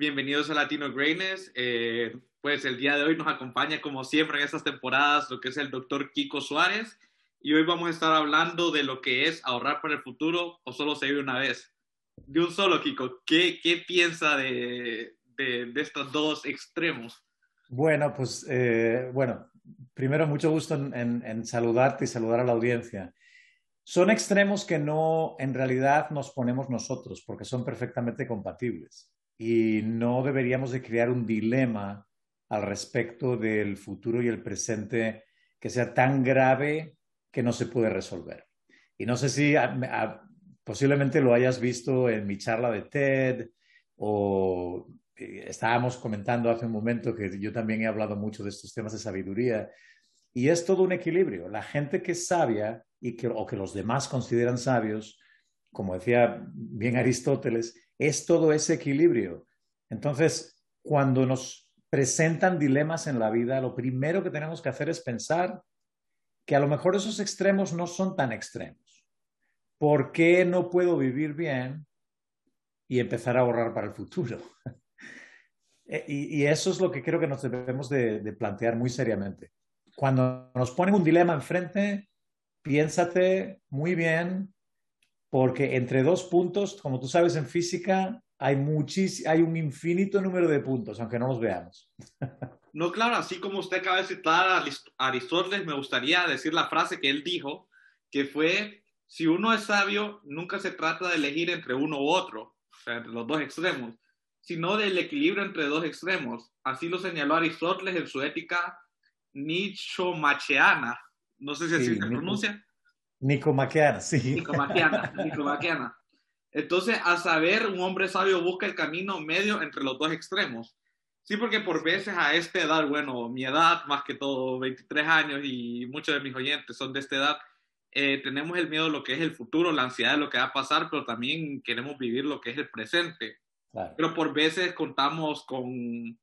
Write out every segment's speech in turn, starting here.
bienvenidos a Latino Greatness. Eh, pues el día de hoy nos acompaña, como siempre en estas temporadas, lo que es el doctor Kiko Suárez. Y hoy vamos a estar hablando de lo que es ahorrar para el futuro o solo se vive una vez. De un solo, Kiko, ¿qué, piensa de, de, estos dos extremos? Bueno, pues eh, bueno, primero mucho gusto en saludarte y saludar a la audiencia. Son extremos que no en realidad nos ponemos nosotros porque son perfectamente compatibles y no deberíamos de crear un dilema al respecto del futuro y el presente que sea tan grave que no se puede resolver. Y no sé si posiblemente lo hayas visto en mi charla de TED o eh, estábamos comentando hace un momento que yo también he hablado mucho de estos temas de sabiduría. Y es todo un equilibrio. La gente que es sabia y que, o que los demás consideran sabios, como decía bien Aristóteles, es todo ese equilibrio. Entonces, cuando nos presentan dilemas en la vida, lo primero que tenemos que hacer es pensar que a lo mejor esos extremos no son tan extremos. ¿Por qué no puedo vivir bien y empezar a ahorrar para el futuro? E, y, eso es lo que creo que nos debemos de, de plantear muy seriamente. Cuando nos ponen un dilema enfrente, piénsate muy bien, porque entre dos puntos, como tú sabes en física, hay, hay un infinito número de puntos, aunque no los veamos. No, claro, así como usted acaba de citar a Aristóteles, me gustaría decir la frase que él dijo, que fue, si uno es sabio, nunca se trata de elegir entre uno u otro, o sea, entre los dos extremos, sino del equilibrio entre dos extremos. Así lo señaló Aristóteles en su ética nichomacheana. No sé si así se pronuncia. Nicomacheana, sí. Nicomacheana, Nicomacheana. Entonces, a saber, un hombre sabio busca el camino medio entre los dos extremos. Sí, porque por veces a esta edad, bueno, mi edad, más que todo 23 años y muchos de mis oyentes son de esta edad, eh, tenemos el miedo de lo que es el futuro, la ansiedad de lo que va a pasar, pero también queremos vivir lo que es el presente. Pero por veces contamos con,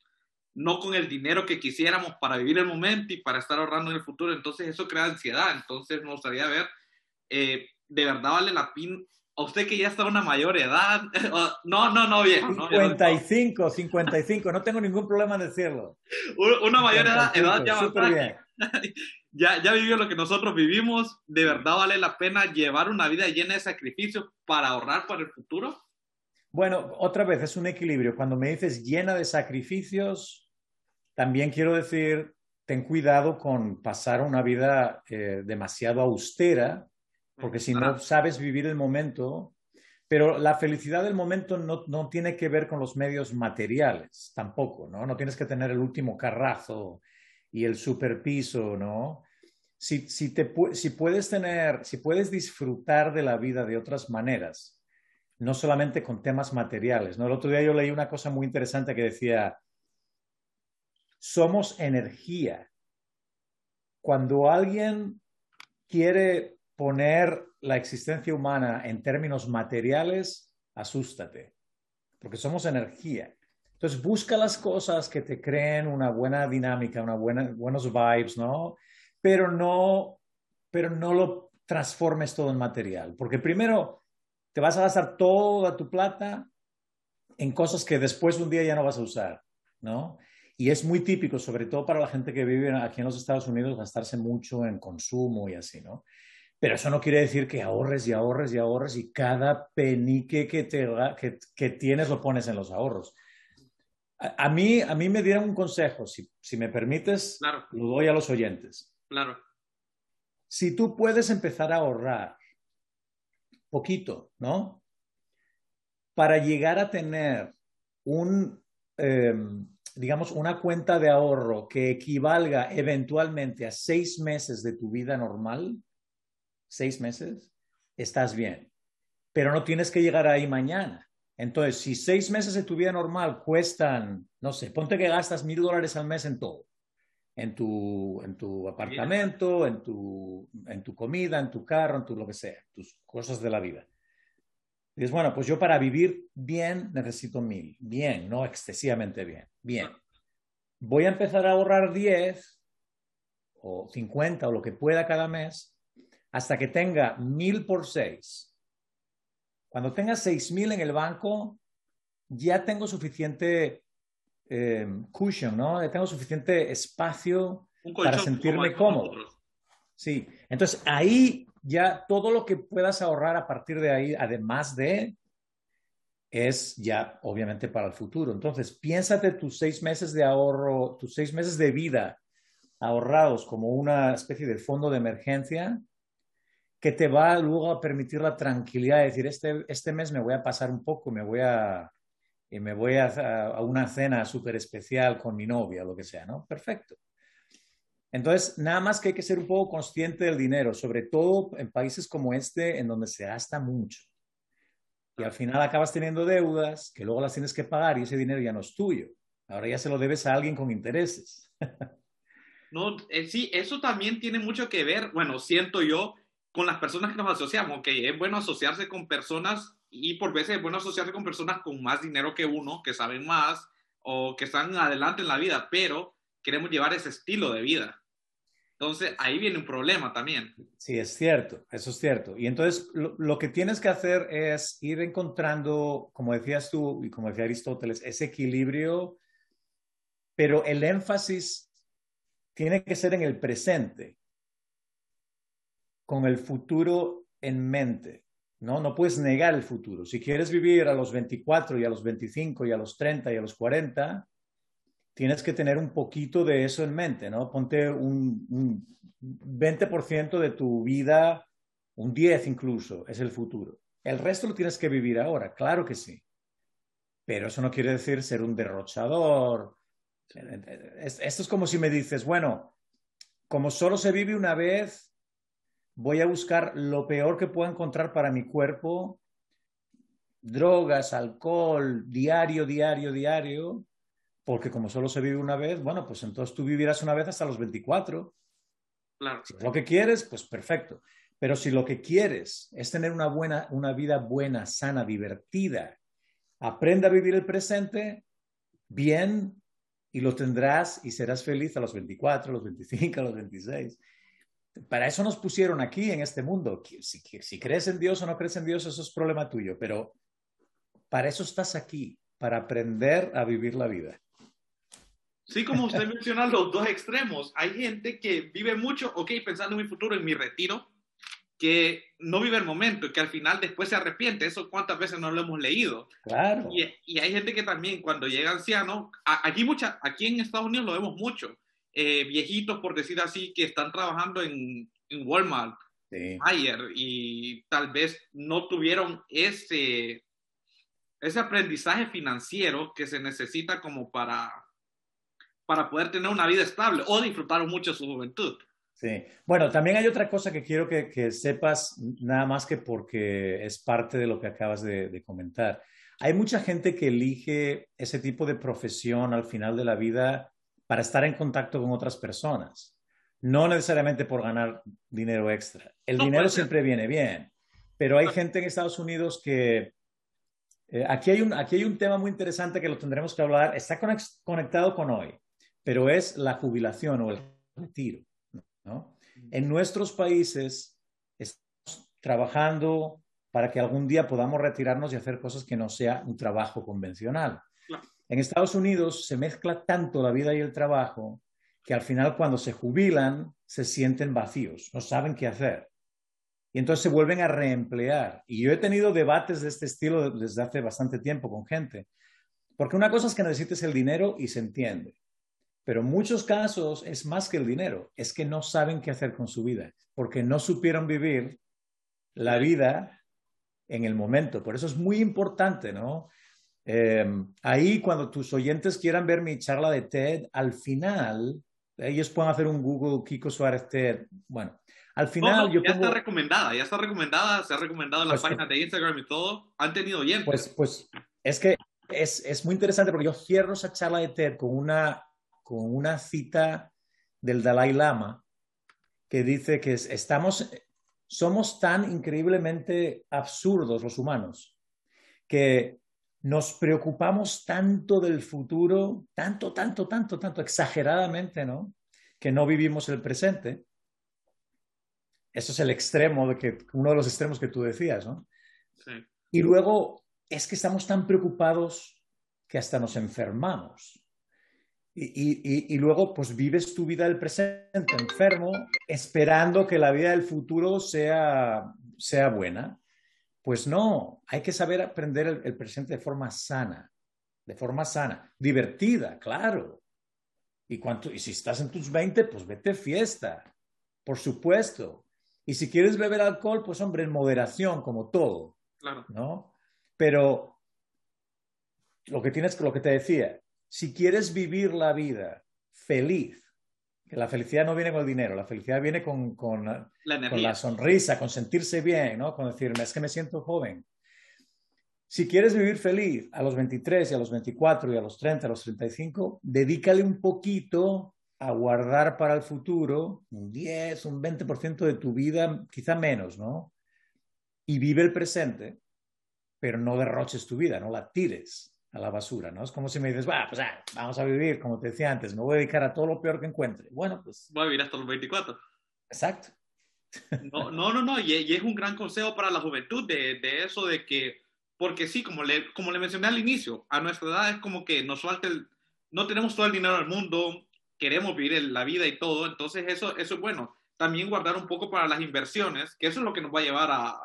no con el dinero que quisiéramos para vivir el momento y para estar ahorrando en el futuro, entonces eso crea ansiedad. Entonces me gustaría ver, eh, ¿de verdad vale la pena? a usted que ya está a una mayor edad, no, no, no, viejo. 55, 55, no tengo ningún problema en decirlo. Una mayor edad, edad ya ya, ya vivió lo que nosotros vivimos, ¿de verdad vale la pena llevar una vida llena de sacrificios para ahorrar para el futuro? Bueno, otra vez es un equilibrio. Cuando me dices llena de sacrificios, también quiero decir, ten cuidado con pasar una vida eh, demasiado austera porque si no sabes vivir el momento, pero la felicidad del momento no, no, tiene que ver con los medios materiales tampoco, ¿no? No tienes que tener el último carrazo y el superpiso, ¿no? Si, si, te, si puedes tener, si puedes disfrutar de la vida de otras maneras, no solamente con temas materiales, ¿no? El otro día yo leí una cosa muy interesante que decía, somos energía. Cuando alguien quiere poner la existencia humana en términos materiales, asústate, porque somos energía. Entonces busca las cosas que te creen una buena dinámica, una buena, buenos vibes, ¿no? Pero no, pero no lo transformes todo en material, porque primero te vas a gastar toda tu plata en cosas que después de un día ya no vas a usar, ¿no? Y es muy típico, sobre todo para la gente que vive aquí en los Estados Unidos, gastarse mucho en consumo y así, ¿no? Pero eso no quiere decir que ahorres y ahorres y ahorres y cada penique que, te, que, que tienes lo pones en los ahorros. A, mí, a mí me dieron un consejo, si, si me permites, lo doy a los oyentes. Claro. Si tú puedes empezar a ahorrar poquito, ¿no? Para llegar a tener un, em, digamos, una cuenta de ahorro que equivalga eventualmente a seis meses de tu vida normal, seis meses, estás bien. Pero no tienes que llegar ahí mañana. Entonces, si seis meses de tu vida normal cuestan, no sé, ponte que gastas mil dólares al mes en todo, en tu, en tu apartamento, en tu, en tu comida, en tu carro, en tu lo que sea, tus cosas de la vida. Dices, bueno, pues yo para vivir bien necesito mil, bien, no excesivamente bien, bien. Voy a empezar a ahorrar 10 o 50 o lo que pueda cada mes hasta que tenga mil por seis. Cuando tenga seis mil en el banco, ya tengo suficiente eh, cushion, ¿no? Ya tengo suficiente espacio para sentirme cómodo. Sí, entonces ahí ya todo lo que puedas ahorrar a partir de ahí, además de, es ya obviamente para el futuro. Entonces, piénsate tus seis meses de ahorro, tus seis meses de vida ahorrados como una especie de fondo de emergencia que te va luego a permitir la tranquilidad de decir, este, este mes me voy a pasar un poco, me voy a, y me voy a, a una cena súper especial con mi novia, lo que sea, ¿no? Perfecto. Entonces, nada más que hay que ser un poco consciente del dinero, sobre todo en países como este, en donde se gasta mucho. Y al final acabas teniendo deudas que luego las tienes que pagar y ese dinero ya no es tuyo. Ahora ya se lo debes a alguien con intereses. no, eh, sí, eso también tiene mucho que ver, bueno, siento yo, con las personas que nos asociamos, que es bueno asociarse con personas y por veces es bueno asociarse con personas con más dinero que uno, que saben más o que están adelante en la vida, pero queremos llevar ese estilo de vida. Entonces, ahí viene un problema también. Sí, es cierto, eso es cierto. Y entonces, lo, que tienes que hacer es ir encontrando, como decías tú y como decía Aristóteles, ese equilibrio, pero el énfasis tiene que ser en el presente, con el futuro en mente. ¿no? No puedes negar el futuro. Si quieres vivir a los 24 y a los 25 y a los 30 y a los 40, tienes que tener un poquito de eso en mente, ¿no? Ponte un, 20% de tu vida, un 10 incluso, es el futuro. El resto lo tienes que vivir ahora, claro que sí. Pero eso no quiere decir ser un derrochador. Esto es como si me dices, bueno, como solo se vive una vez, voy a buscar lo peor que pueda encontrar para mi cuerpo, drogas, alcohol, diario, diario, diario, porque como solo se vive una vez, bueno, pues entonces tú vivirás una vez hasta los 24. Claro. Si es lo que quieres, pues perfecto. Pero si lo que quieres es tener una buena, una vida buena, sana, divertida, aprende a vivir el presente bien y lo tendrás y serás feliz a los 24, a los 25, a los 26. Para eso nos pusieron aquí en este mundo. Si, si crees en Dios o no crees en Dios, eso es problema tuyo, pero para eso estás aquí, para aprender a vivir la vida. Sí, como usted menciona los dos extremos. Hay gente que vive mucho, ok, pensando en mi futuro, en mi retiro, que no vive el momento y que al final después se arrepiente. Eso cuántas veces no lo hemos leído. Claro. Y, hay gente que también cuando llega anciano, aquí, mucha, aquí en Estados Unidos lo vemos mucho, eh, viejitos por decir así, que están trabajando en, en Walmart, sí. Ayer, y tal vez no tuvieron ese, ese aprendizaje financiero que se necesita como para para poder tener una vida estable o disfrutar mucho su juventud. Sí. Bueno, también hay otra cosa que quiero que, sepas, nada más que porque es parte de lo que acabas de, comentar. Hay mucha gente que elige ese tipo de profesión al final de la vida para estar en contacto con otras personas, no necesariamente por ganar dinero extra. El dinero siempre viene bien, pero hay gente en Estados Unidos que... Eh, aquí, hay un, aquí hay un tema muy interesante que lo tendremos que hablar, está conectado con hoy pero es la jubilación o el retiro. En nuestros países estamos trabajando para que algún día podamos retirarnos y hacer cosas que no sea un trabajo convencional. En Estados Unidos se mezcla tanto la vida y el trabajo que al final cuando se jubilan se sienten vacíos, no saben qué hacer. Y entonces se vuelven a reemplear. Y yo he tenido debates de este estilo desde hace bastante tiempo con gente. Porque una cosa es que necesites el dinero y se entiende. Pero en muchos casos es más que el dinero, es que no saben qué hacer con su vida, porque no supieron vivir la vida en el momento. Por eso es muy importante, ¿no? Em, ahí cuando tus oyentes quieran ver mi charla de TED, al final, ellos pueden hacer un Google Kiko Suárez TED. Bueno, al final yo ya está recomendada, ya está recomendada, se ha recomendado en las pues, páginas de Instagram y todo. Han tenido oyentes. Pues, pues es que es, es muy interesante porque yo cierro esa charla de TED con una con una cita del Dalai Lama que dice que estamos, somos tan increíblemente absurdos los humanos que nos preocupamos tanto del futuro, tanto, tanto, tanto, tanto, exageradamente, ¿no? Que no vivimos el presente. Eso es el extremo, de que, uno de los extremos que tú decías, ¿no? Sí. Y luego es que estamos tan preocupados que hasta nos enfermamos. Y, luego, pues vives tu vida del presente enfermo, esperando que la vida del futuro sea, sea buena. Pues no, hay que saber aprender el, presente de forma sana, de forma sana, divertida, claro. Y, cuánto, y si estás en tus 20, pues vete fiesta, por supuesto. Y si quieres beber alcohol, pues hombre, en moderación, como todo. Claro. ¿No? Pero lo que tienes, lo que te decía, si quieres vivir la vida feliz, la felicidad no viene con el dinero, la felicidad viene con, con, la, sonrisa, con sentirse bien, ¿no? con decirme, es que me siento joven. Si quieres vivir feliz a los 23 y a los 24 y a los 30, a los 35, dedícale un poquito a guardar para el futuro un 10, un 20% de tu vida, quizá menos, ¿no? Y vive el presente, pero no derroches tu vida, no la tires a la basura, ¿no? Es como si me dices, va, pues ah, vamos a vivir, como te decía antes, me voy a dedicar a todo lo peor que encuentre. Bueno, pues... Voy a vivir hasta los 24. Exacto. No, no, no, no. Y, es un gran consejo para la juventud de, de, eso de que, porque sí, como le, como le mencioné al inicio, a nuestra edad es como que nos falta el, no tenemos todo el dinero del mundo, queremos vivir la vida y todo, entonces eso, eso es bueno. También guardar un poco para las inversiones, que eso es lo que nos va a llevar a,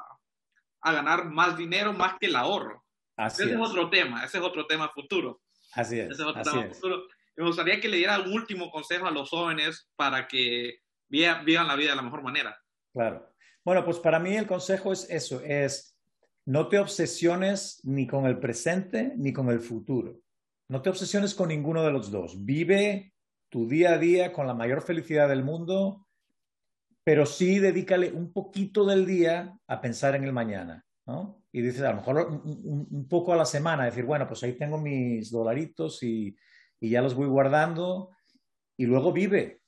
a ganar más dinero más que el ahorro ese es. otro tema, ese es otro tema futuro. Así es. Ese es otro tema futuro. Me gustaría que le diera un último consejo a los jóvenes para que vivan la vida de la mejor manera. Claro. Bueno, pues para mí el consejo es eso, es no te obsesiones ni con el presente ni con el futuro. No te obsesiones con ninguno de los dos. Vive tu día a día con la mayor felicidad del mundo, pero sí dedícale un poquito del día a pensar en el mañana. ¿No? Y dices, a lo mejor un, poco a la semana, decir, bueno, pues ahí tengo mis dolaritos y, y ya los voy guardando y luego vive.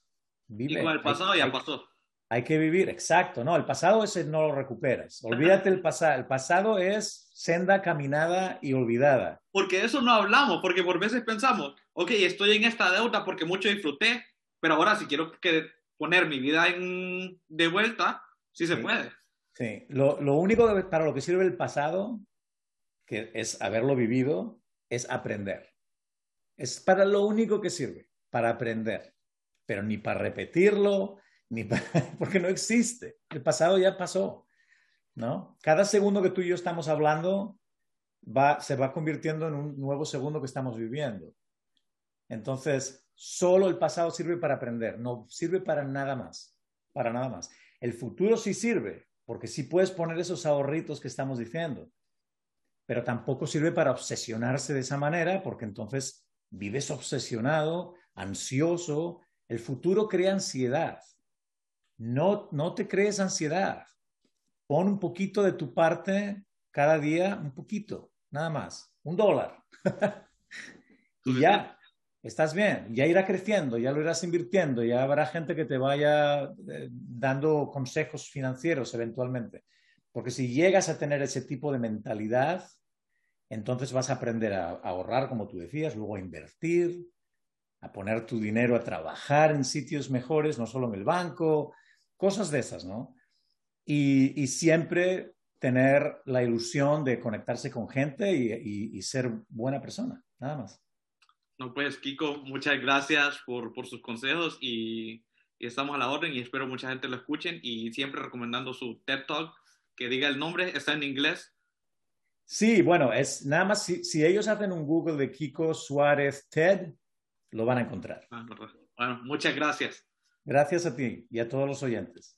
vive. Y con el pasado ya pasó. Hay que vivir, exacto, ¿no? El pasado ese no lo recuperas. Olvídate el pasado. El pasado es senda caminada y olvidada. Porque de eso no hablamos, porque por veces pensamos, ok, estoy en esta deuda porque mucho disfruté, pero ahora si quiero que poner mi vida en, de vuelta, sí se puede. Sí, lo, único para lo que sirve el pasado, que es haberlo vivido, es aprender. Es para lo único que sirve, para aprender. Pero ni para repetirlo, ni para, porque no existe. El pasado ya pasó, ¿no? Cada segundo que tú y yo estamos hablando va, se va convirtiendo en un nuevo segundo que estamos viviendo. Entonces, solo el pasado sirve para aprender, no sirve para nada más, para nada más. El futuro sí sirve, porque sí puedes poner esos ahorritos que estamos diciendo, pero tampoco sirve para obsesionarse de esa manera, porque entonces vives obsesionado, ansioso, el futuro crea ansiedad. No, no te crees ansiedad. Pon un poquito de tu parte cada día, un poquito, nada más, un dólar. y ya, estás bien, ya irá creciendo, ya lo irás invirtiendo, ya habrá gente que te vaya eh, dando consejos financieros eventualmente. Porque si llegas a tener ese tipo de mentalidad, entonces vas a aprender a, ahorrar, como tú decías, luego a invertir, a poner tu dinero a trabajar en sitios mejores, no solo en el banco, cosas de esas, ¿no? Y, siempre tener la ilusión de conectarse con gente y ser buena persona, nada más. No, pues Kiko, muchas gracias por, por sus consejos y, estamos a la orden y espero mucha gente lo escuchen y siempre recomendando su TED Talk, que diga el nombre, está en inglés. Sí, bueno, es nada más si, si ellos hacen un Google de Kiko Suárez TED, lo van a encontrar. Ah, bueno, muchas gracias. Gracias a ti y a todos los oyentes.